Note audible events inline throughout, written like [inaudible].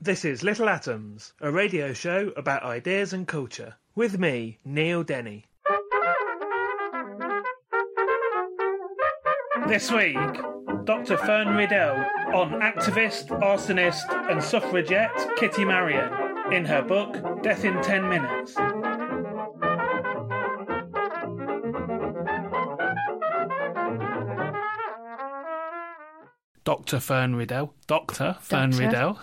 This is Little Atoms, a radio show about ideas and culture, with me, Neil Denny. This week, Dr. Fern Riddell on activist, arsonist, and suffragette Kitty Marion in her book Death in 10 Minutes. Dr. Fern Riddell. Dr. Fern Doctor. Riddell.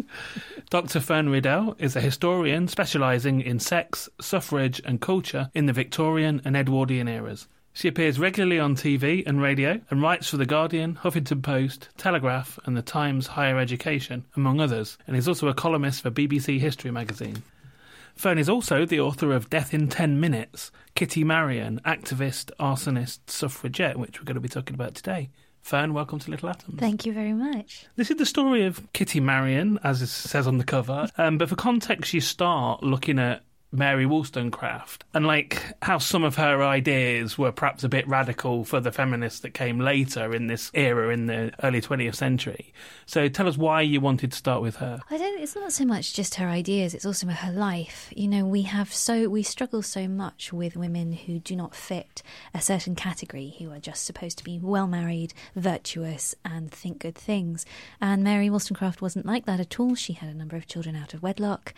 [laughs] Dr. Fern Riddell is a historian specialising in sex, suffrage, and culture in the Victorian and Edwardian eras. She appears regularly on TV and radio and writes for The Guardian, Huffington Post, Telegraph, and The Times Higher Education, among others, and is also a columnist for BBC History magazine. Fern is also the author of Death in 10 Minutes Kitty Marion, activist, arsonist, suffragette, which we're going to be talking about today. Fern, welcome to Little Atoms. Thank you very much. This is the story of Kitty Marion, as it says on the cover. Um, but for context, you start looking at Mary Wollstonecraft and like how some of her ideas were perhaps a bit radical for the feminists that came later in this era in the early 20th century. So tell us why you wanted to start with her. I don't. It's not so much just her ideas; it's also her life. You know, we have so we struggle so much with women who do not fit a certain category, who are just supposed to be well married, virtuous, and think good things. And Mary Wollstonecraft wasn't like that at all. She had a number of children out of wedlock,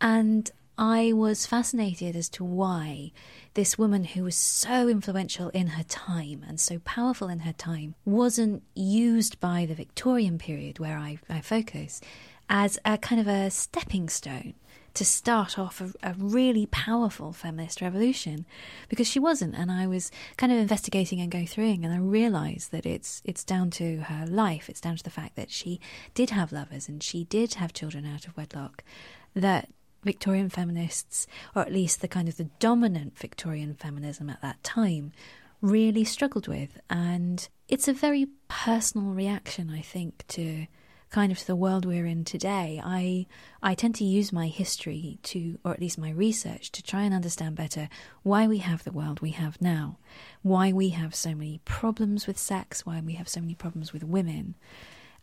and I was fascinated as to why this woman who was so influential in her time and so powerful in her time wasn't used by the Victorian period, where I, I focus, as a kind of a stepping stone to start off a, a really powerful feminist revolution because she wasn't and I was kind of investigating and going through and I realized that it's it's down to her life. It's down to the fact that she did have lovers and she did have children out of wedlock that Victorian feminists, or at least the kind of the dominant Victorian feminism at that time, really struggled with. And it's a very personal reaction, I think, to kind of to the world we're in today. I I tend to use my history to, or at least my research, to try and understand better why we have the world we have now, why we have so many problems with sex, why we have so many problems with women.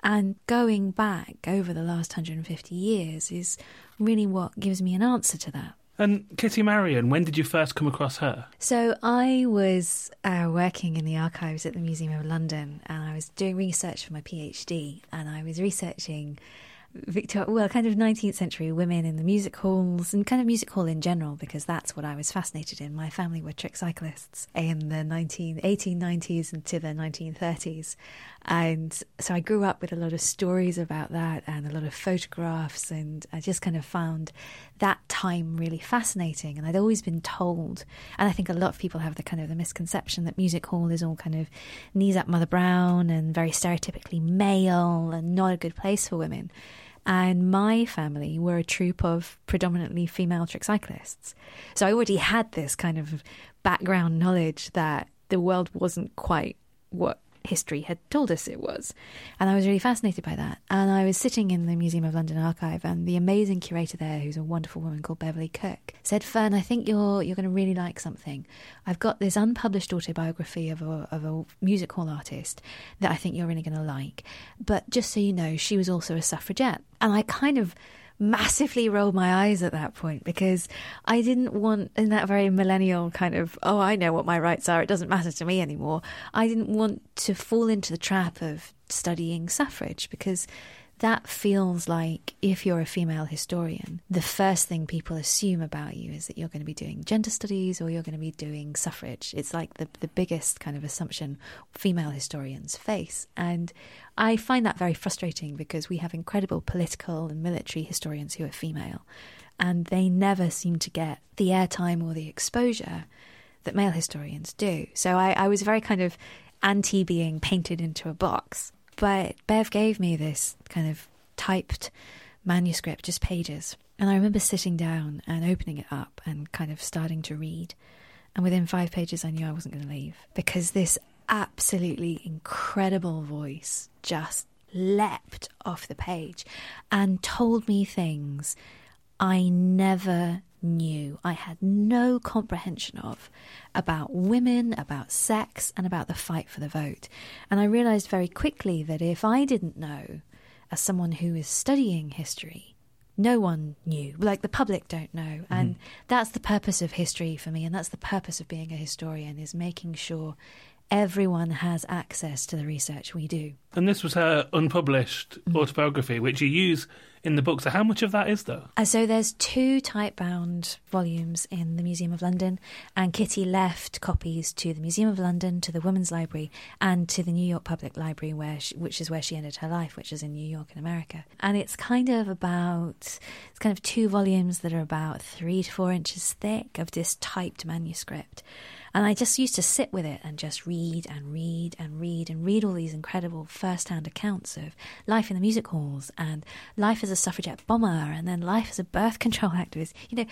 And going back over the last 150 years is really what gives me an answer to that. And Kitty Marion, when did you first come across her? So I was uh, working in the archives at the Museum of London, and I was doing research for my PhD, and I was researching Victor, well, kind of 19th century women in the music halls and kind of music hall in general, because that's what I was fascinated in. My family were trick cyclists in the 19, 1890s into the 1930s. And so I grew up with a lot of stories about that and a lot of photographs. And I just kind of found that time really fascinating. And I'd always been told, and I think a lot of people have the kind of the misconception that music hall is all kind of knees up Mother Brown and very stereotypically male and not a good place for women. And my family were a troupe of predominantly female trick cyclists. So I already had this kind of background knowledge that the world wasn't quite what history had told us it was. And I was really fascinated by that. And I was sitting in the Museum of London archive and the amazing curator there, who's a wonderful woman called Beverly Cook, said, Fern, I think you're you're gonna really like something. I've got this unpublished autobiography of a of a music hall artist that I think you're really gonna like. But just so you know, she was also a suffragette. And I kind of massively rolled my eyes at that point because I didn't want, in that very millennial kind of, oh, I know what my rights are, it doesn't matter to me anymore. I didn't want to fall into the trap of studying suffrage because that feels like if you're a female historian, the first thing people assume about you is that you're going to be doing gender studies or you're going to be doing suffrage. It's like the, the biggest kind of assumption female historians face. And I find that very frustrating because we have incredible political and military historians who are female, and they never seem to get the airtime or the exposure that male historians do. So I, I was very kind of anti being painted into a box. But Bev gave me this kind of typed manuscript, just pages. And I remember sitting down and opening it up and kind of starting to read. And within five pages, I knew I wasn't going to leave because this absolutely incredible voice just leapt off the page and told me things I never knew. I had no comprehension of about women, about sex, and about the fight for the vote. And I realized very quickly that if I didn't know, as someone who is studying history, no one knew. Like the public don't know. Mm-hmm. And that's the purpose of history for me. And that's the purpose of being a historian is making sure everyone has access to the research we do. And this was her unpublished mm-hmm. autobiography, which you use in the book. So, how much of that is there? Uh, so, there's two type bound volumes in the Museum of London, and Kitty left copies to the Museum of London, to the Women's Library, and to the New York Public Library, where she, which is where she ended her life, which is in New York in America. And it's kind of about, it's kind of two volumes that are about three to four inches thick of this typed manuscript. And I just used to sit with it and just read and read and read and read all these incredible first hand accounts of life in the music halls and life as a suffragette bomber and then life as a birth [laughs] control activist. You know,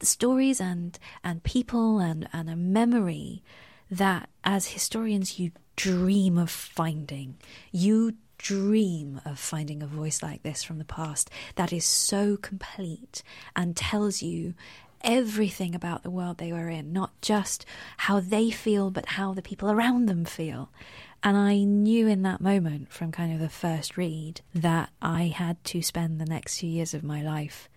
stories and, and people and, and a memory that as historians you dream of finding. You dream of finding a voice like this from the past that is so complete and tells you everything about the world they were in, not just how they feel, but how the people around them feel. And I knew in that moment, from kind of the first read, that I had to spend the next few years of my life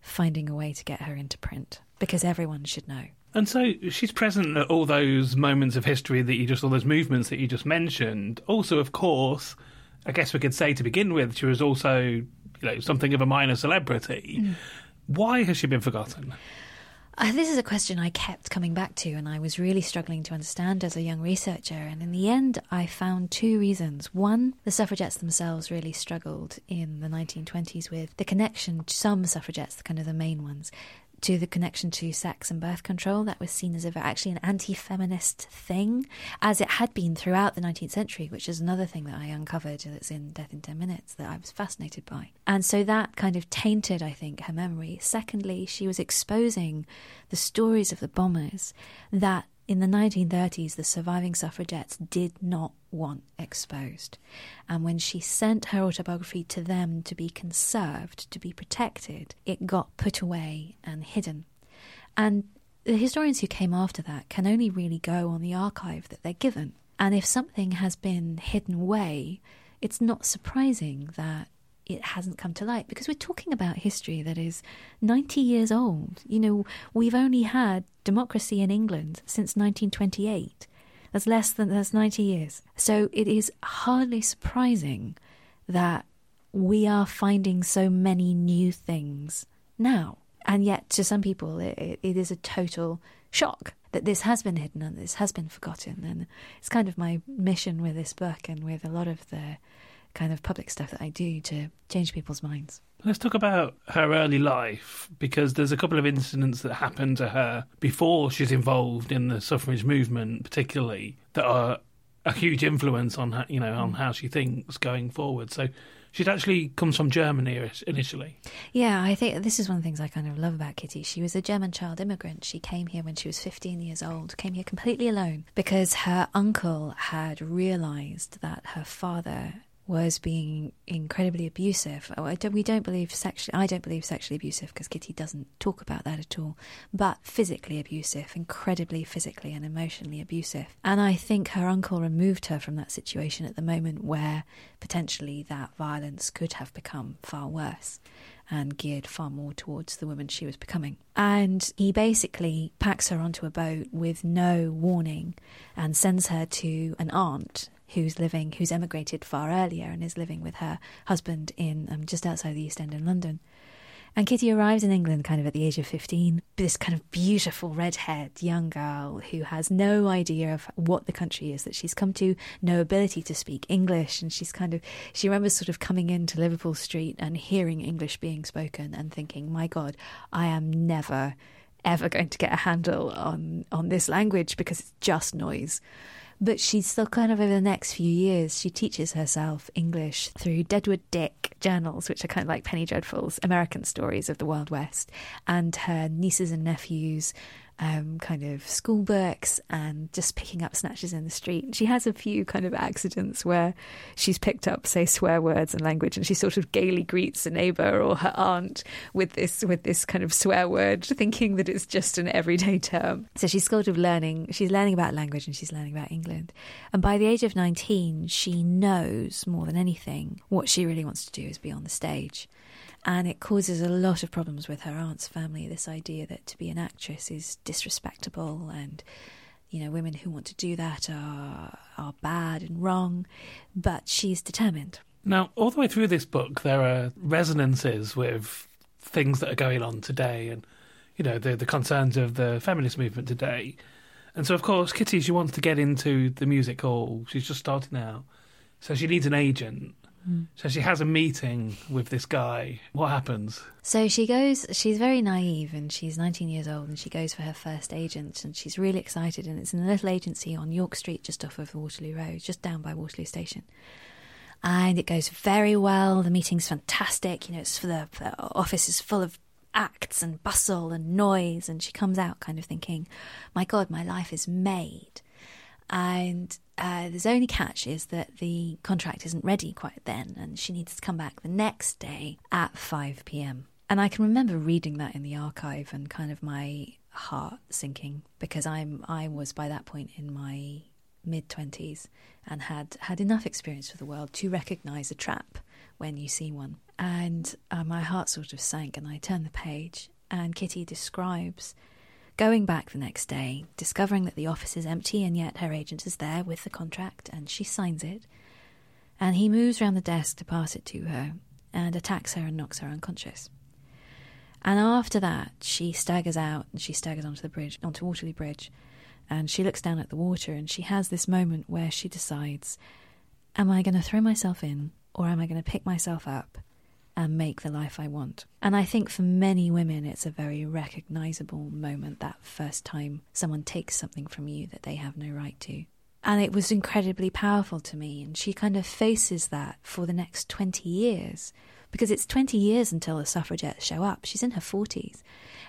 finding a way to get her into print because everyone should know. And so she's present at all those moments of history that you just, all those movements that you just mentioned. Also, of course, I guess we could say to begin with, she was also, you know, something of a minor celebrity. Mm. Why has she been forgotten? Uh, this is a question I kept coming back to, and I was really struggling to understand as a young researcher. And in the end, I found two reasons. One, the suffragettes themselves really struggled in the 1920s with the connection, some suffragettes, kind of the main ones, to the connection to sex and birth control. That was seen as a, actually an anti feminist thing, as it had been throughout the 19th century, which is another thing that I uncovered that's in Death in 10 Minutes that I was fascinated by. And so that kind of tainted, I think, her memory. Secondly, she was exposing the stories of the bombers that in the 1930s, the surviving suffragettes did not want exposed. And when she sent her autobiography to them to be conserved, to be protected, it got put away and hidden. And the historians who came after that can only really go on the archive that they're given. And if something has been hidden away, it's not surprising that it hasn't come to light because we're talking about history that is 90 years old. You know, we've only had democracy in England since 1928. That's less than that's 90 years. So it is hardly surprising that we are finding so many new things now. And yet, to some people, it, it is a total shock that this has been hidden and this has been forgotten. And it's kind of my mission with this book and with a lot of the kind of public stuff that I do to change people's minds. Let's talk about her early life because there's a couple of incidents that happened to her before she's involved in the suffrage movement, particularly that are a huge influence on her, you know, on mm. how she thinks going forward. So she actually comes from Germany initially. Yeah, I think this is one of the things I kind of love about Kitty. She was a German child immigrant. She came here when she was 15 years old, came here completely alone because her uncle had realized that her father was being incredibly abusive. Oh, don't, we don't believe sexually. I don't believe sexually abusive because Kitty doesn't talk about that at all. But physically abusive, incredibly physically and emotionally abusive. And I think her uncle removed her from that situation at the moment where potentially that violence could have become far worse. and geared far more towards the woman she was becoming. And he basically packs her onto a boat with no warning and sends her to an aunt who's living, who's emigrated far earlier and is living with her husband in um, just outside the East End in London. And Kitty arrives in England kind of at the age of 15, this kind of beautiful red-haired young girl who has no idea of what the country is that she's come to, no ability to speak English. And she's kind of, she remembers sort of coming into Liverpool Street and hearing English being spoken and thinking, my God, I am never, ever going to get a handle on, on this language because it's just noise. But she's still kind of over the next few years, she teaches herself English through Deadwood Dick journals, which are kind of like Penny Dreadfuls, American stories of the Wild West, and her nieces and nephews um, kind of school books and just picking up snatches in the street. She has a few kind of accidents where she's picked up, say, swear words and language, and she sort of gaily greets a neighbour or her aunt with this with this kind of swear word, thinking that it's just an everyday term. So she's sort of learning. She's learning about language and she's learning about England. And by the age of nineteen, she knows more than anything what she really wants to do is be on the stage and it causes a lot of problems with her aunt's family. This idea that to be an actress is disrespectable, and you know, women who want to do that are are bad and wrong. But she's determined. Now, all the way through this book, there are resonances with things that are going on today, and you know, the the concerns of the feminist movement today. And so, of course, Kitty, she wants to get into the music hall. She's just starting out, so she needs an agent. So she has a meeting with this guy. What happens? So she goes, she's very naive and she's 19 years old and she goes for her first agent and she's really excited. And it's in a little agency on York Street, just off of Waterloo Road, just down by Waterloo Station. And it goes very well. The meeting's fantastic. You know, it's for the, the office is full of acts and bustle and noise. And she comes out kind of thinking, my God, my life is made. And uh, the only catch is that the contract isn't ready quite then, and she needs to come back the next day at 5 pm. And I can remember reading that in the archive and kind of my heart sinking because I'm I was by that point in my mid 20s and had had enough experience with the world to recognize a trap when you see one. And uh, my heart sort of sank, and I turned the page, and Kitty describes Going back the next day, discovering that the office is empty and yet her agent is there with the contract and she signs it, and he moves round the desk to pass it to her and attacks her and knocks her unconscious. And after that, she staggers out and she staggers onto the bridge, onto Waterloo Bridge, and she looks down at the water and she has this moment where she decides, Am I going to throw myself in or am I going to pick myself up and make the life I want. And I think for many women, it's a very recognizable moment that first time someone takes something from you that they have no right to. And it was incredibly powerful to me. And she kind of faces that for the next 20 years because it's 20 years until the suffragettes show up. She's in her 40s.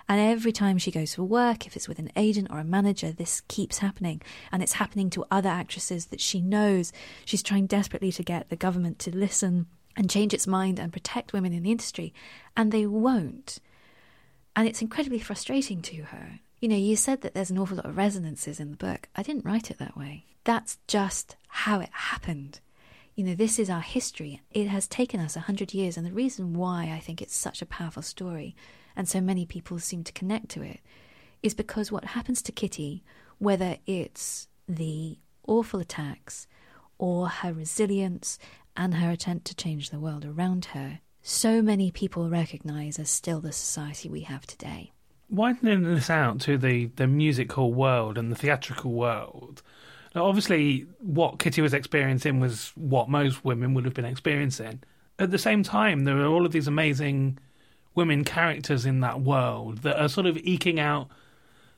And every time she goes for work, if it's with an agent or a manager, this keeps happening. And it's happening to other actresses that she knows. She's trying desperately to get the government to listen and change its mind and protect women in the industry, and they won't. And it's incredibly frustrating to her. You know, you said that there's an awful lot of resonances in the book. I didn't write it that way. That's just how it happened. You know, this is our history. It has taken us a hundred years, and the reason why I think it's such a powerful story and so many people seem to connect to it is because what happens to Kitty, whether it's the awful attacks or her resilience and her attempt to change the world around her, so many people recognise as still the society we have today. Widening this out to the, the musical world and the theatrical world, now obviously what Kitty was experiencing was what most women would have been experiencing. At the same time, there are all of these amazing women characters in that world that are sort of eking out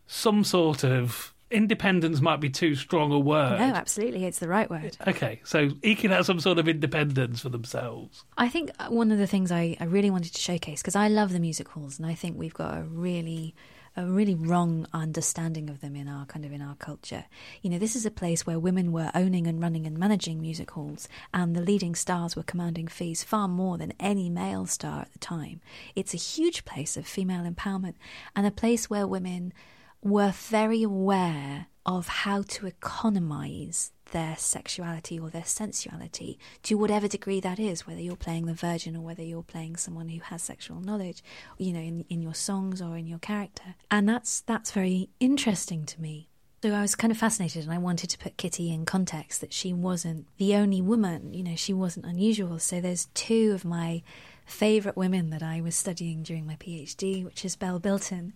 some sort of independence might be too strong a word. No, absolutely, it's the right word. Okay, so eking out some sort of independence for themselves. I think one of the things I, I really wanted to showcase because I love the music halls, and I think we've got a really a really wrong understanding of them in our kind of in our culture. You know, this is a place where women were owning and running and managing music halls, and the leading stars were commanding fees far more than any male star at the time. It's a huge place of female empowerment and a place where women were very aware of how to economize their sexuality or their sensuality to whatever degree that is, whether you're playing the virgin or whether you're playing someone who has sexual knowledge, you know, in, in your songs or in your character. And that's that's very interesting to me. So I was kind of fascinated and I wanted to put Kitty in context that she wasn't the only woman, you know, she wasn't unusual. So there's two of my favourite women that I was studying during my PhD, which is Belle Bilton,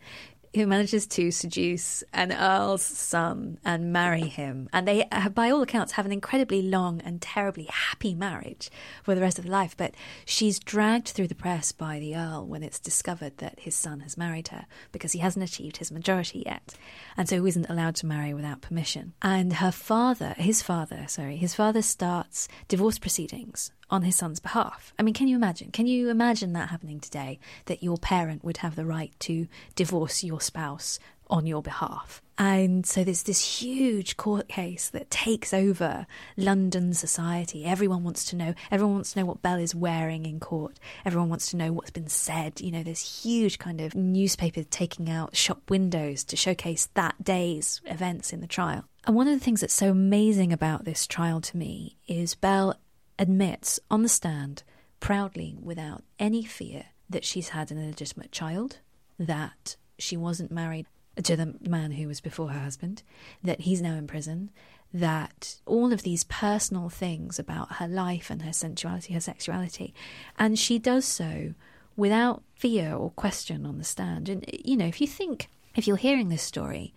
who manages to seduce an earl's son and marry him. And they, uh, by all accounts, have an incredibly long and terribly happy marriage for the rest of their life. But she's dragged through the press by the earl when it's discovered that his son has married her because he hasn't achieved his majority yet. And so he isn't allowed to marry without permission. And her father, his father, sorry, his father starts divorce proceedings on his son's behalf. I mean, can you imagine? Can you imagine that happening today? That your parent would have the right to divorce your spouse on your behalf. And so there's this huge court case that takes over London society. Everyone wants to know. Everyone wants to know what Belle is wearing in court. Everyone wants to know what's been said. You know, there's huge kind of newspapers taking out shop windows to showcase that day's events in the trial. And one of the things that's so amazing about this trial to me is Belle admits on the stand proudly, without any fear, that she's had an illegitimate child, that she wasn't married to the man who was before her husband, that he's now in prison, that all of these personal things about her life and her sensuality, her sexuality, and she does so without fear or question on the stand. And, you know, if you think, if you're hearing this story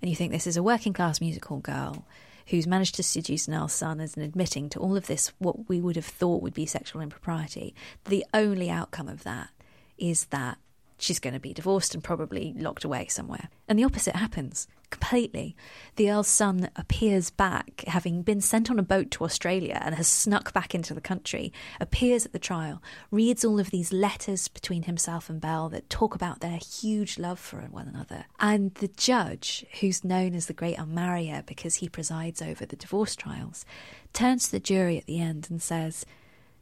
and you think this is a working class musical girl who's managed to seduce Nell's son and admitting to all of this, what we would have thought would be sexual impropriety, the only outcome of that is that she's going to be divorced and probably locked away somewhere. And the opposite happens completely. The Earl's son appears back, having been sent on a boat to Australia and has snuck back into the country, appears at the trial, reads all of these letters between himself and Belle that talk about their huge love for one another. And the judge, who's known as the Great Unmarrier because he presides over the divorce trials, turns to the jury at the end and says,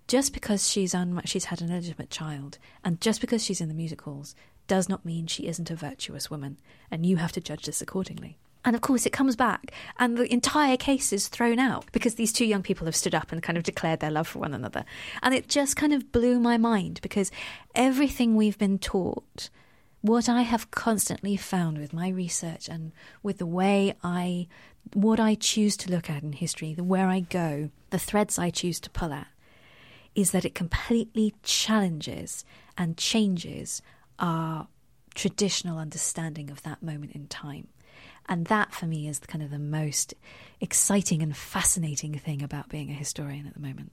just because she's un- she's had an illegitimate child, and just because she's in the music halls, does not mean she isn't a virtuous woman, and you have to judge this accordingly. And of course, it comes back, and the entire case is thrown out because these two young people have stood up and kind of declared their love for one another. And it just kind of blew my mind because everything we've been taught, what I have constantly found with my research and with the way I, what I choose to look at in history, the where I go, the threads I choose to pull at, is that it completely challenges and changes our traditional understanding of that moment in time. And that for me is kind of the most exciting and fascinating thing about being a historian at the moment.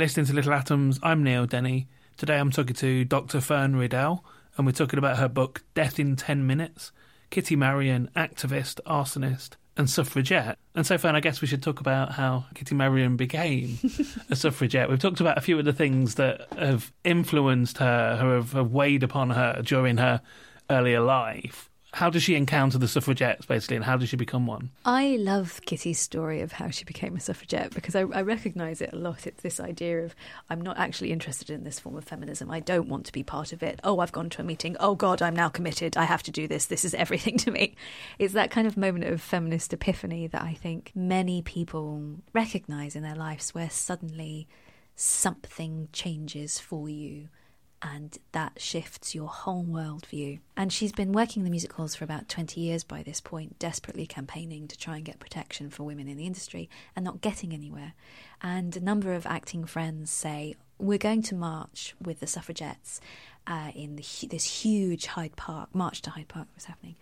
Listening to Little Atoms. I'm Neil Denny. Today I'm talking to Dr. Fern Riddell, and we're talking about her book, Death in 10 Minutes Kitty Marion, activist, arsonist, and suffragette. And so, Fern, I guess we should talk about how Kitty Marion became [laughs] a suffragette. We've talked about a few of the things that have influenced her, who have, have weighed upon her during her earlier life how does she encounter the suffragettes basically and how does she become one? I love kitty's story of how she became a suffragette because I, I recognize it a lot. It's this idea of i'm not actually interested in this form of feminism. I don't want to be part of it. Oh i've gone to a meeting. Oh god i'm now committed. I have to do this. This is everything to me. It's that kind of moment of feminist epiphany that i think many people recognize in their lives where suddenly something changes for you and that shifts your whole worldview. And she's been working the music halls for about 20 years by this point, desperately campaigning to try and get protection for women in the industry and not getting anywhere. And a number of acting friends say, We're going to march with the suffragettes uh, in the, this huge Hyde Park, March to Hyde Park was happening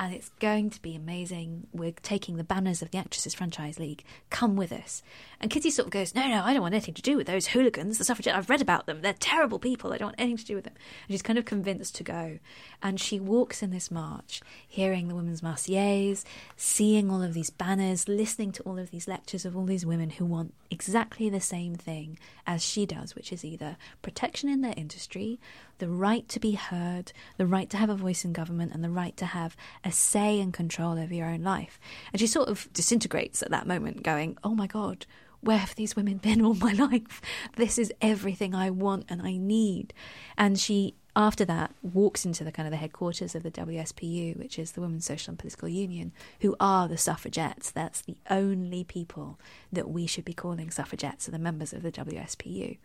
and it's going to be amazing. We're taking the banners of the Actresses Franchise League. Come with us. And Kitty sort of goes, No, no, I don't want anything to do with those hooligans. The suffragettes, I've read about them. They're terrible people. I don't want anything to do with them. And she's kind of convinced to go. And she walks in this march, hearing the Women's Marseillaise, seeing all of these banners, listening to all of these lectures of all these women who want exactly the same thing as she does, which is either protection in their industry the right to be heard, the right to have a voice in government, and the right to have a say and control over your own life. And she sort of disintegrates at that moment, going, Oh my God, where have these women been all my [laughs] life? This is everything I want and I need. And she after that walks into the kind of the headquarters of the WSPU, which is the Women's Social and Political Union, who are the suffragettes. That's the only people that we should be calling suffragettes are the members of the WSPU.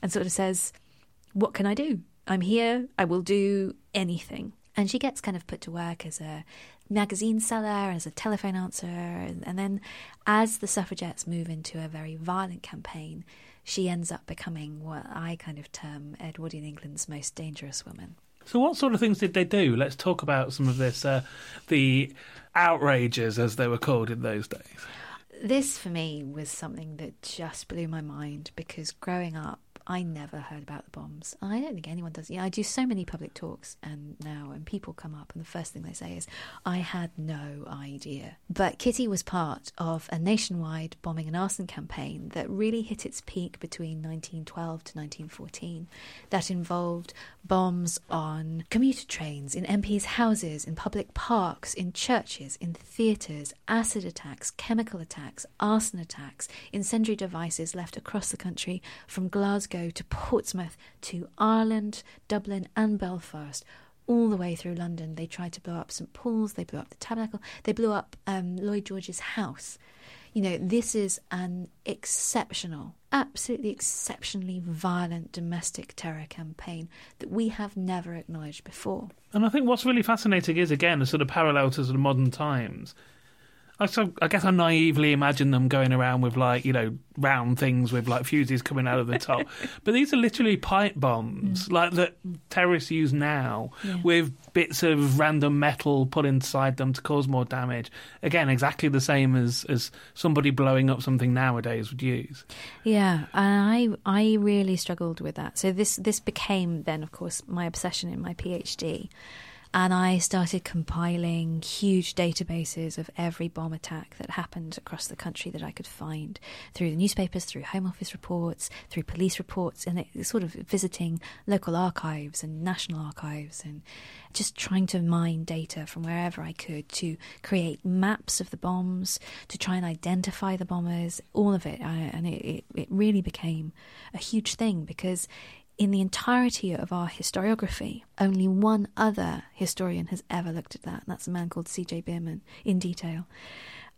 And sort of says, What can I do? I'm here, I will do anything. And she gets kind of put to work as a magazine seller, as a telephone answer, and then as the suffragettes move into a very violent campaign, she ends up becoming what I kind of term Edwardian England's most dangerous woman. So, what sort of things did they do? Let's talk about some of this, uh, the outrages, as they were called in those days. This, for me, was something that just blew my mind because growing up, I never heard about the bombs. I don't think anyone does. Yeah, I do so many public talks and now, and people come up, and the first thing they say is, "I had no idea." But Kitty was part of a nationwide bombing and arson campaign that really hit its peak between 1912 to 1914. That involved bombs on commuter trains, in MPs' houses, in public parks, in churches, in theatres, acid attacks, chemical attacks, arson attacks, incendiary devices left across the country from Glasgow Glasgow to Portsmouth to Ireland, Dublin, and Belfast, all the way through London. They tried to blow up St Paul's, they blew up the Tabernacle, they blew up um, Lloyd George's house. You know, this is an exceptional, absolutely exceptionally violent domestic terror campaign that we have never acknowledged before. And I think what's really fascinating is, again, a sort of parallel to sort of modern times I, so, I guess I naively imagine them going around with like you know round things with like fuses coming out of the top, [laughs] but these are literally pipe bombs like that terrorists use now yeah. with bits of random metal put inside them to cause more damage. Again, exactly the same as as somebody blowing up something nowadays would use. Yeah, I I really struggled with that. So this this became then, of course, my obsession in my PhD. And I started compiling huge databases of every bomb attack that happened across the country that I could find through the newspapers, through Home Office reports, through police reports, and it, sort of visiting local archives and national archives and just trying to mine data from wherever I could to create maps of the bombs, to try and identify the bombers, all of it. I, and it, it, it really became a huge thing because in the entirety of our historiography, only one other historian has ever looked at that, and that's a man called C.J. Bearman in detail.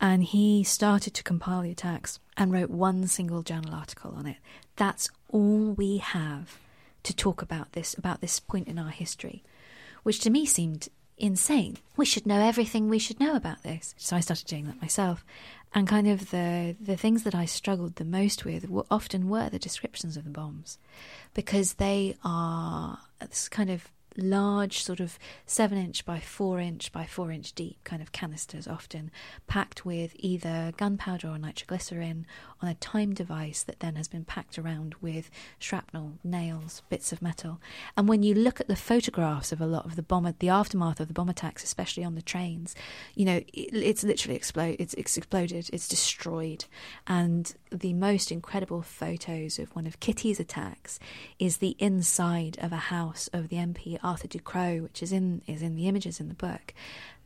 And he started to compile the attacks and wrote one single journal article on it. That's all we have to talk about this about this point in our history, which to me seemed insane. We should know everything we should know about this. So I started doing that myself. And kind of the the things that I struggled the most with were often were the descriptions of the bombs. Because they are this kind of large, sort of seven inch by four inch by four inch deep kind of canisters, often packed with either gunpowder or nitroglycerin on a time device that then has been packed around with shrapnel, nails, bits of metal. And when you look at the photographs of a lot of the bomb, the aftermath of the bomb attacks, especially on the trains, you know, it, it's literally explode. It's, it's exploded. It's destroyed. And the most incredible photos of one of Kitty's attacks is the inside of a house of the MP Arthur du Cros, which is in is in the images in the book.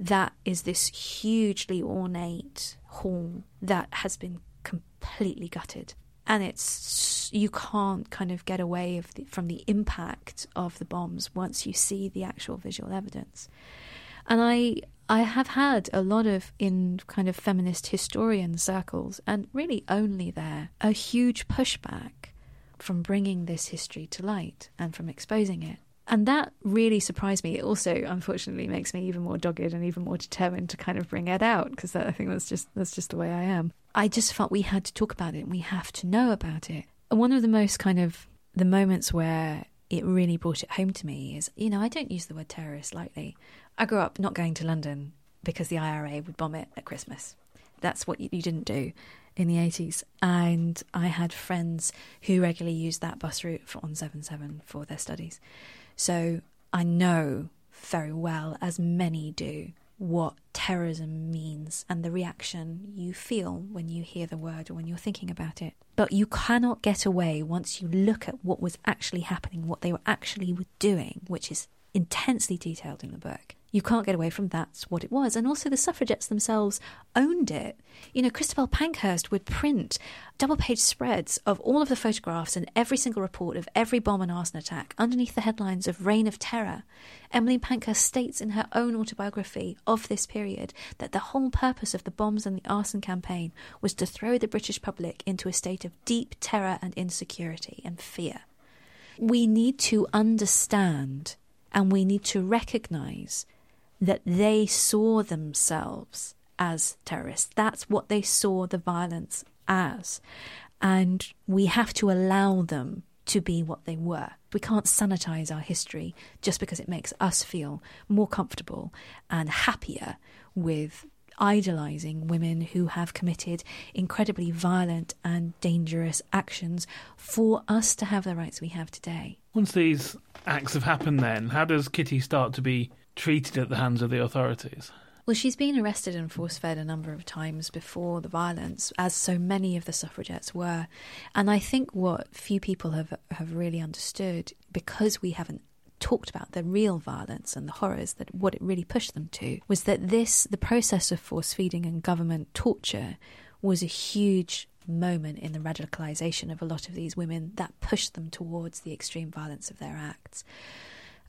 That is this hugely ornate hall that has been completely gutted, and it's you can't kind of get away the, from the impact of the bombs once you see the actual visual evidence. And I I have had a lot of in kind of feminist historian circles, and really only there, a huge pushback from bringing this history to light and from exposing it. And that really surprised me. It also, unfortunately, makes me even more dogged and even more determined to kind of bring it out because I think that's just that's just the way I am. I just felt we had to talk about it and we have to know about it. And one of the most kind of the moments where it really brought it home to me is, you know, I don't use the word terrorist lightly. I grew up not going to London because the IRA would bomb it at Christmas. That's what you, didn't do in the 80s. And I had friends who regularly used that bus route for, on 77 for their studies. So I know very well, as many do, what terrorism means and the reaction you feel when you hear the word or when you're thinking about it. But you cannot get away once you look at what was actually happening, what they were actually doing, which is intensely detailed in the book you can't get away from that's what it was. And also, the suffragettes themselves owned it. You know, Christabel Pankhurst would print double page spreads of all of the photographs and every single report of every bomb and arson attack underneath the headlines of Reign of Terror. Emmeline Pankhurst states in her own autobiography of this period that the whole purpose of the bombs and the arson campaign was to throw the British public into a state of deep terror and insecurity and fear. We need to understand and we need to recognize that they saw themselves as terrorists. That's what they saw the violence as. And we have to allow them to be what they were. We can't sanitize our history just because it makes us feel more comfortable and happier with idolizing women who have committed incredibly violent and dangerous actions for us to have the rights we have today. Once these acts have happened, then, how does Kitty start to be treated at the hands of the authorities? Well, she's been arrested and force fed a number of times before the violence, as so many of the suffragettes were. And I think what few people have have really understood, because we haven't talked about the real violence and the horrors that what it really pushed them to, was that this the process of force feeding and government torture was a huge moment in the radicalization of a lot of these women that pushed them towards the extreme violence of their acts.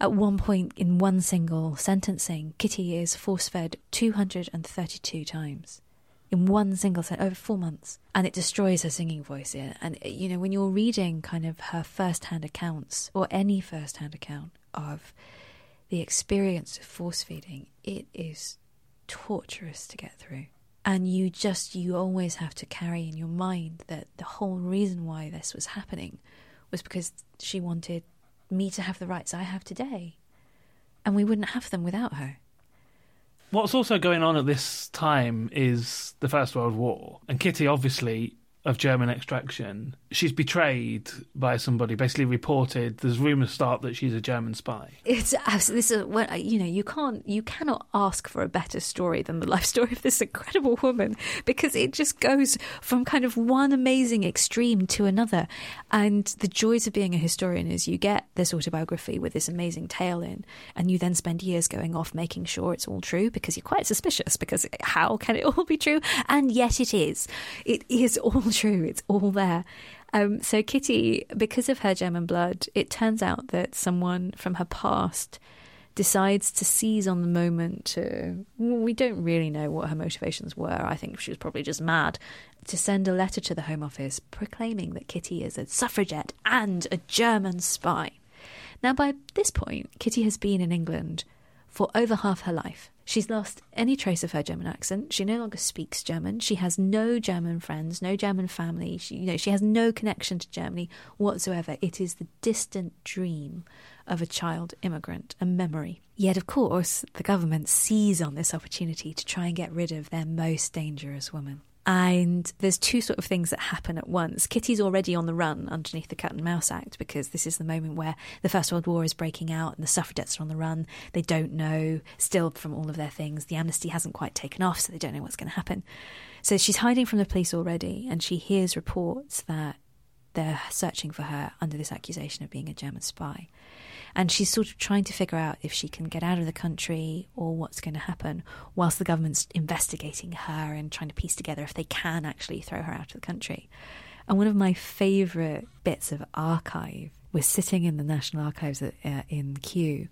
At one point in one single sentencing, Kitty is force fed 232 times in one single set over four months, and it destroys her singing voice. And eh, you know, when you're reading kind of her first-hand accounts or any first-hand account of the experience of force feeding, it is torturous to get through. And you just, you always have to carry in your mind that the whole reason why this was happening was because she wanted me to have the rights I have today. And we wouldn't have them without her. What's also going on at this time is the First World War. And Kitty obviously of German extraction. She's betrayed by somebody, basically reported. There's rumours start that she's a German spy. It's this is well, uh, you know you can't you cannot ask for a better story than the life [laughs] story of this incredible woman because it just goes from kind of one amazing extreme to another. And the joys of being a historian is you get this autobiography with this amazing tale in, and you then spend years going off making sure it's all true because you're quite suspicious because how can it [laughs] all be true? And yet it is. It is all true. It's all there. Um, so Kitty, because of her German blood, it turns out that someone from her past decides to seize on the moment to we don't really know what her motivations were i think she was probably just mad to send a letter to the home office proclaiming that kitty is a suffragette and a german spy now by this point kitty has been in england for over half her life She's lost any trace of her German accent. She no longer speaks German. She has no German friends, no German family. She, you know, she has no connection to Germany whatsoever. It is the distant dream of a child immigrant, a memory. Yet, of course, the government seize on this opportunity to try and get rid of their most dangerous woman. And there's two sort of things that happen at once. Kitty's already on the run underneath the Cat and Mouse Act because this is the moment where the First World War is breaking out and the suffragettes are on the run. They don't know, still from all of their things. The amnesty hasn't quite taken off, so they don't know what's going to happen. So she's hiding from the police already, and she hears reports that they're searching for her under this accusation of being a German spy. And she's sort of trying to figure out if she can get out of the country or what's going to happen, whilst the government's investigating her and trying to piece together if they can actually throw her out of the country. And one of my favourite bits of archive was sitting in the National Archives at, uh, in Kew,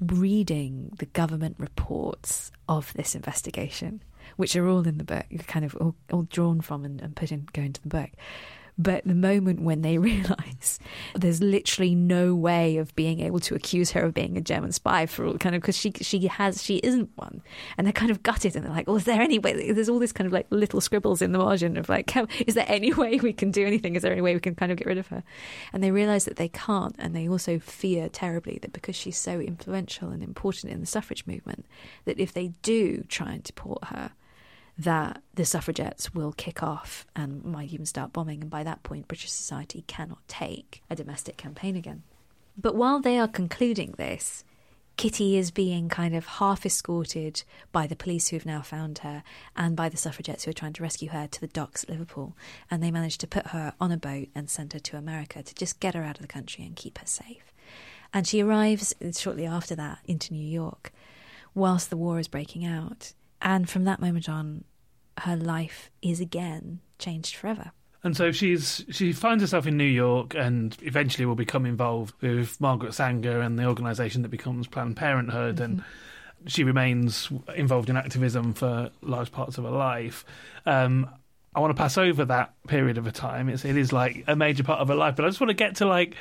reading the government reports of this investigation, which are all in the book, kind of all, all drawn from and, and put in, go into the book. But the moment when they [laughs] realise there's literally no way of being able to accuse her of being a German spy for all kind of because she she has she isn't one, and they're kind of gutted and they're like, "Oh, is there any way?" There's all this kind of like little scribbles in the margin of like, "Is there any [laughs] way we can do anything? Is there any way we can kind of get rid of her?" And they realise that they can't, and they also fear terribly that because she's so influential and important in the suffrage movement, that if they do try and deport her that the suffragettes will kick off and might even start bombing. And by that point, British society cannot take a domestic campaign again. But while they are concluding this, Kitty is being kind of half escorted by the police who have now found her and by the suffragettes who are trying to rescue her to the docks at Liverpool. And they manage to put her on a boat and send her to America to just get her out of the country and keep her safe. And she arrives shortly after that into New York whilst the war is breaking out. And from that moment on, her life is again changed forever. And so she's she finds herself in New York and eventually will become involved with Margaret Sanger and the organisation that becomes Planned Parenthood mm-hmm. and she remains involved in activism for large parts of her life. Um, I want to pass over that period of a time. It's, it is like a major part of her life, but I just want to get to like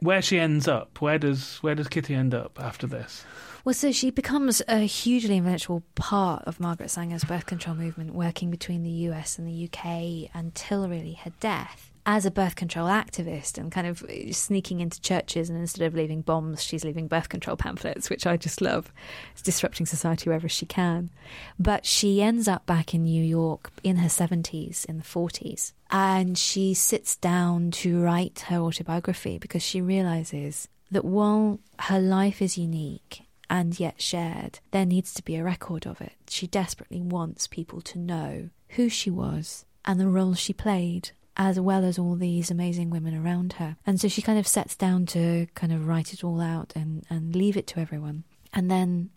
where she ends up. Where does where does Kitty end up after this? Well, so she becomes a hugely influential part of Margaret Sanger's birth control movement, working between the US and the UK until really her death as a birth control activist and kind of sneaking into churches and instead of leaving bombs, she's leaving birth control pamphlets, which I just love. It's disrupting society wherever she can. But she ends up back in New York in her 70s, in the 40s, and she sits down to write her autobiography because she realizes that while her life is unique and yet shared, there needs to be a record of it. She desperately wants people to know who she was and the role she played, as well as all these amazing women around her. And so she kind of sets down to kind of write it all out and, and leave it to everyone. And then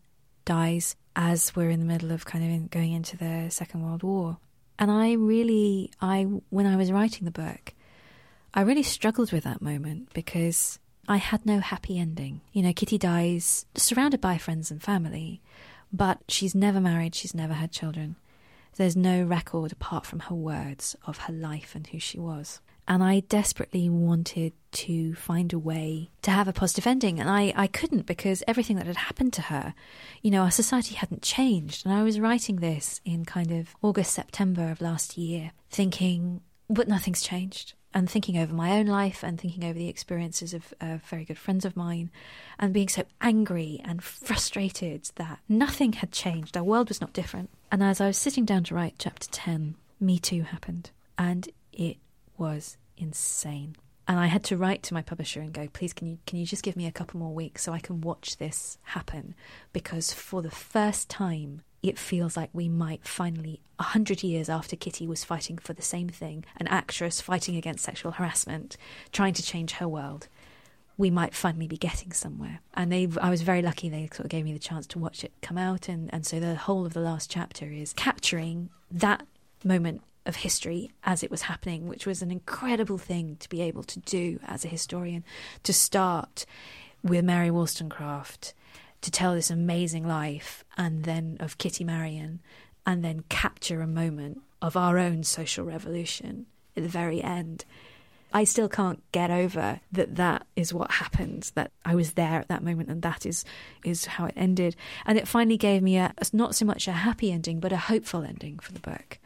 dies as we're in the middle of kind of in, going into the Second World War. And I really, I when I was writing the book, I really struggled with that moment because I had no happy ending. You know, Kitty dies surrounded by friends and family, but she's never married, she's never had children. There's no record apart from her words of her life and who she was. And I desperately wanted to find a way to have a positive ending. And I, I couldn't because everything that had happened to her, you know, our society hadn't changed. And I was writing this in kind of August, September of last year, thinking, but nothing's changed and thinking over my own life and thinking over the experiences of uh, very good friends of mine and being so angry and frustrated that nothing had changed. Our world was not different. And as I was sitting down to write chapter 10, Me Too happened. And it was insane. And I had to write to my publisher and go, please, can you can you just give me a couple more weeks so I can watch this happen? Because for the first time it feels like we might finally, a hundred years after Kitty was fighting for the same thing, an actress fighting against sexual harassment, trying to change her world, we might finally be getting somewhere. And they, I was very lucky they sort of gave me the chance to watch it come out, and, and so the whole of the last chapter is capturing that moment of history as it was happening, which was an incredible thing to be able to do as a historian, to start with Mary Wollstonecraft to tell this amazing life and then of Kitty Marion and then capture a moment of our own social revolution at the very end. I still can't get over that that is what happened, that I was there at that moment and that is is how it ended. And it finally gave me a not so much a happy ending, but a hopeful ending for the book.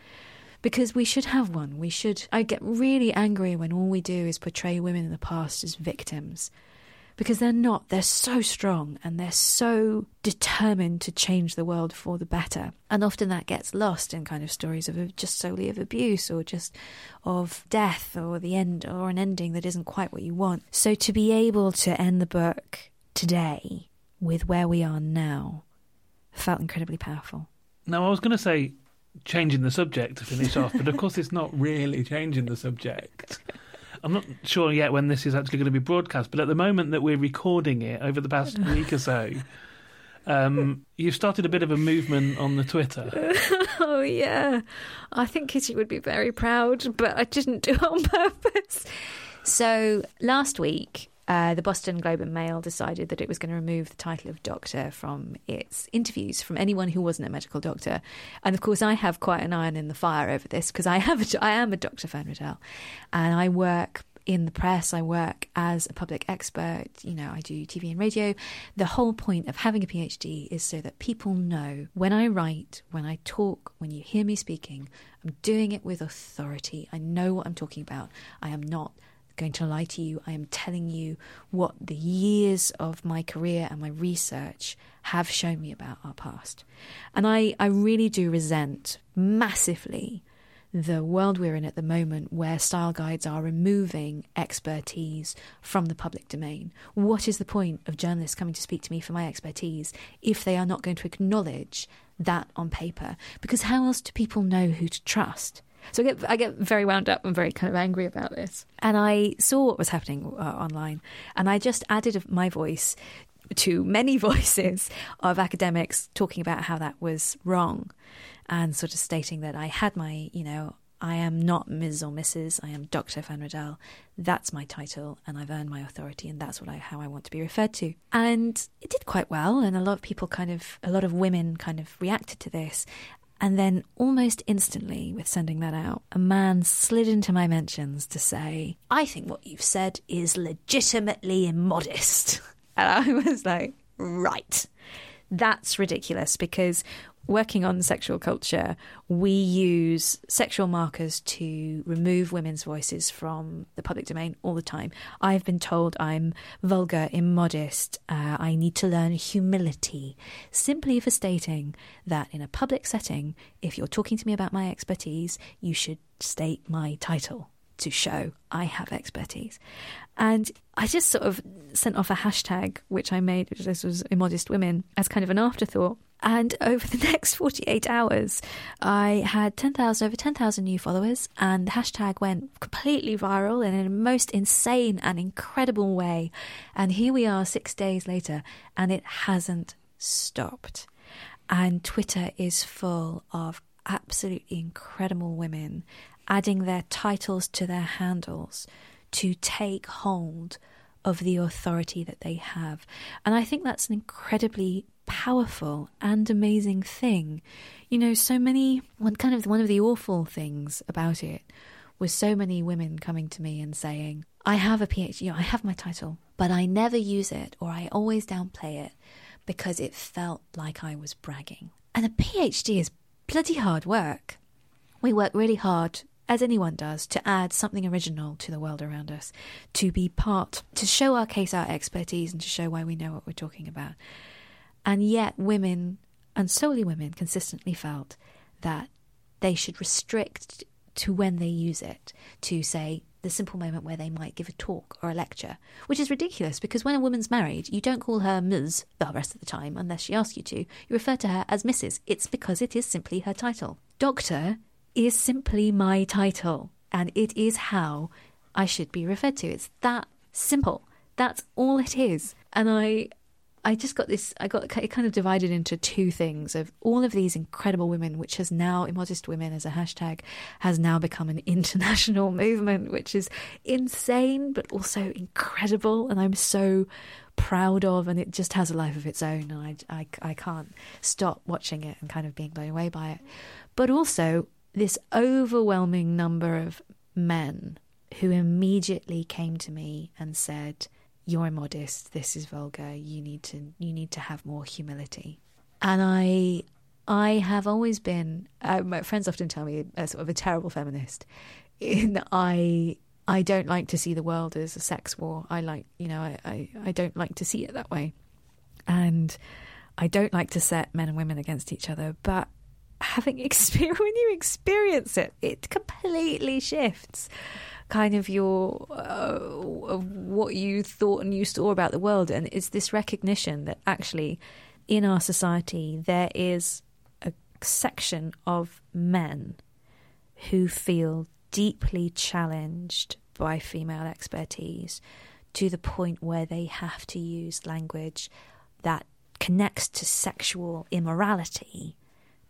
Because we should have one. We should I get really angry when all we do is portray women in the past as victims because they're not. They're so strong and they're so determined to change the world for the better. And often that gets lost in kind of stories of just solely of abuse or just of death or the end or an ending that isn't quite what you want. So to be able to end the book today with where we are now felt incredibly powerful. Now, I was going to say changing the subject to finish off, but of course it's not really changing the subject. [laughs] I'm not sure yet when this is actually going to be broadcast, but at the moment that we're recording it over the past [laughs] week or so, um, you've started a bit of a movement on the Twitter. [laughs] oh yeah, I think Kitty would be very proud, but I didn't do it on [laughs] purpose. So last week, uh, the Boston Globe and Mail decided that it was going to remove the title of doctor from its interviews from anyone who wasn't a medical doctor. And of course, I have quite an iron in the fire over this because I have a, I am a Dr. Fern Riddell, and I work in the press, I work as a public expert, you know, I do TV and radio. The whole point of having a PhD is so that people know when I write, when I talk, when you hear me speaking, I'm doing it with authority. I know what I'm talking about. I am not going to lie to you. I am telling you what the years of my career and my research have shown me about our past. And I, I really do resent massively the world we're in at the moment where style guides are removing expertise from the public domain. What is the point of journalists coming to speak to me for my expertise if they are not going to acknowledge that on paper? Because how else do people know who to trust? So I get I get very wound up and very kind of angry about this. And I saw what was happening uh, online, and I just added my voice to many [laughs] voices of academics talking about how that was wrong, and sort of stating that I had my you know. I am not Ms. or Mrs. I am Dr. Fern Riddell. That's my title, and I've earned my authority, and that's what I, how I want to be referred to. And it did quite well, and a lot of people kind of, a lot of women kind of reacted to this. And then, almost instantly, with sending that out, a man slid into my mentions to say, I think what you've said is legitimately immodest. [laughs] And I was like, right. That's ridiculous because working on sexual culture, we use sexual markers to remove women's voices from the public domain all the time. I've been told I'm vulgar, immodest, uh, I need to learn humility, simply for stating that in a public setting, if you're talking to me about my expertise, you should state my title to show I have expertise. And I just sort of sent off a hashtag, which I made, which was immodest women, as kind of an afterthought. And [laughs] over the next 48 hours, I had 10,000, over 10,000 new followers, and the hashtag went completely viral in a most insane and incredible way. And here we are six days later, and it hasn't stopped. And Twitter is full of absolutely incredible women adding their titles to their handles to take hold of the authority that they have. And I think that's an incredibly powerful and amazing thing. You know, so many one kind of one of the awful things about it was so many women coming to me and saying, I have a PhD, you know, I have my title, but I never use it or I always downplay it because it felt like I was bragging. And a PhD is bloody hard work. We work really hard as anyone does, to add something original to the world around us, to be part, to show our case, our expertise, and to show why we know what we're talking about. And yet, women, and solely women, consistently felt that they should restrict to when they use it, to say the simple moment where they might give a talk or a lecture, which is ridiculous because when a woman's married, you don't call her Ms. the rest of the time unless she asks you to. You refer to her as Mrs. It's because it is simply her title. Doctor is simply my title, and it is how I should be referred to. It's that simple. That's all it is. And I I just got this, I got it kind of divided into two things of all of these incredible women, which has now, immodest women as a hashtag, has now become an [laughs] international movement, which is insane, but also incredible. And I'm so proud of, and it just has a life of its own. And I, I, I can't stop watching it and kind of being blown away by it. But also, this overwhelming number of men who immediately came to me and said, "You're immodest. This is vulgar. You need to you need to have more humility." And I I have always been. Uh, my friends often tell me a sort of a terrible feminist. In I I don't like to see the world as a sex war. I like you know I, I, I don't like to see it that way, and I don't like to set men and women against each other. But having [laughs] experience when you experience it, it completely shifts kind of your uh, of what you thought and you saw about the world and it's this recognition that actually in our society there is a section of men who feel deeply challenged by female expertise to the point where they have to use language that connects to sexual immorality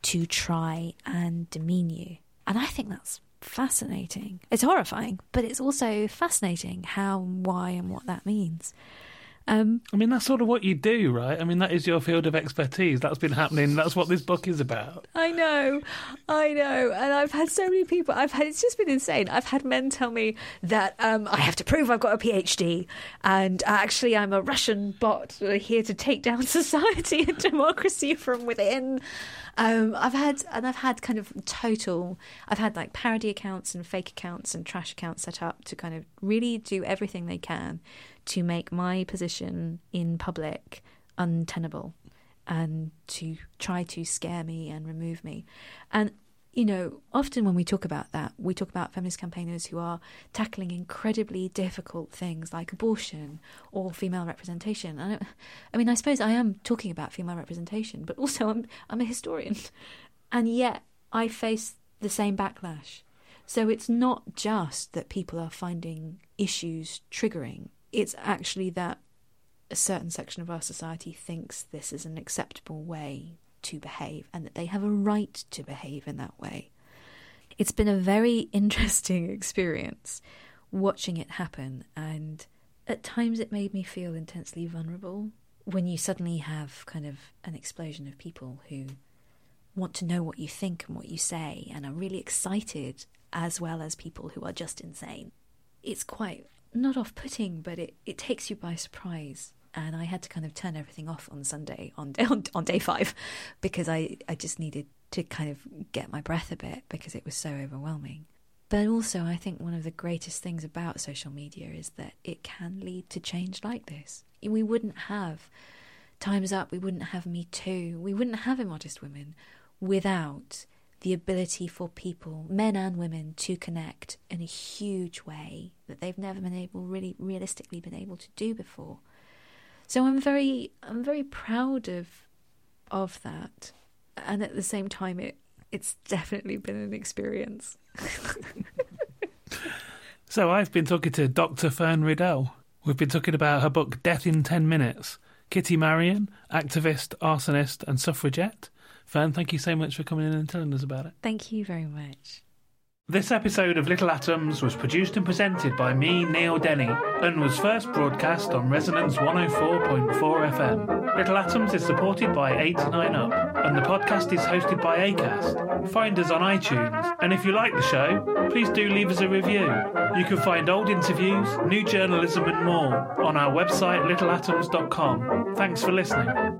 to try and demean you. And I think that's fascinating. It's horrifying, but it's also fascinating how, why, and what that means. Um, I mean, that's sort of what you do, right? I mean, that is your field of expertise. That's been happening. That's what this book is about. I know, I know, and I've had so many people. I've had it's just been insane. I've had men tell me that um, I have to prove I've got a PhD, and actually I'm a Russian bot here to take down [laughs] society and democracy from within. Um, I've had and I've had kind of total. I've had like parody accounts and fake accounts and trash accounts set up to kind of really do everything they can to make my position in public untenable and to try to scare me and remove me. And you know, often when we talk about that, we talk about feminist campaigners who are tackling incredibly difficult things like abortion or female representation. I, I mean, I suppose I am talking about female representation, but also I'm I'm a historian, and yet I face the same backlash. So it's not just that people are finding issues triggering; it's actually that a certain section of our society thinks this is an acceptable way to behave and that they have a right to behave in that way. It's been a very [laughs] interesting experience watching it happen, and at times it made me feel intensely vulnerable when you suddenly have kind of an explosion of people who want to know what you think and what you say and are really excited, as well as people who are just insane. It's quite not off putting, but it, it takes you by surprise and I had to kind of turn everything off on Sunday on [laughs] on, on day five because I, I just needed to kind of get my breath a bit because it was so overwhelming. But also, I think one of the greatest things about social media is that it can lead to change like this. We wouldn't have Time's Up, we wouldn't have Me Too, we wouldn't have Immodest Women without the ability for people, men and women, to connect in a huge way that they've never been able, really realistically been able to do before. So I'm very I'm very proud of of that. And at the same time it it's definitely been an experience. [laughs] so I've been talking to Dr. Fern Riddell. We've been talking about her book Death in 10 Minutes. Kitty Marion, activist, arsonist, and suffragette. Fern, thank you so much for coming in and telling us about it. Thank you very much. This episode of Little Atoms was produced and presented by me, Neil Denny, and was first broadcast on Resonance 104.4 FM. Little Atoms is supported by 89UP, and the podcast is hosted by ACAST. Find us on iTunes, and if you like the show, please do leave us a review. You can find old interviews, new journalism, and more on our website, littleatoms.com. Thanks for listening.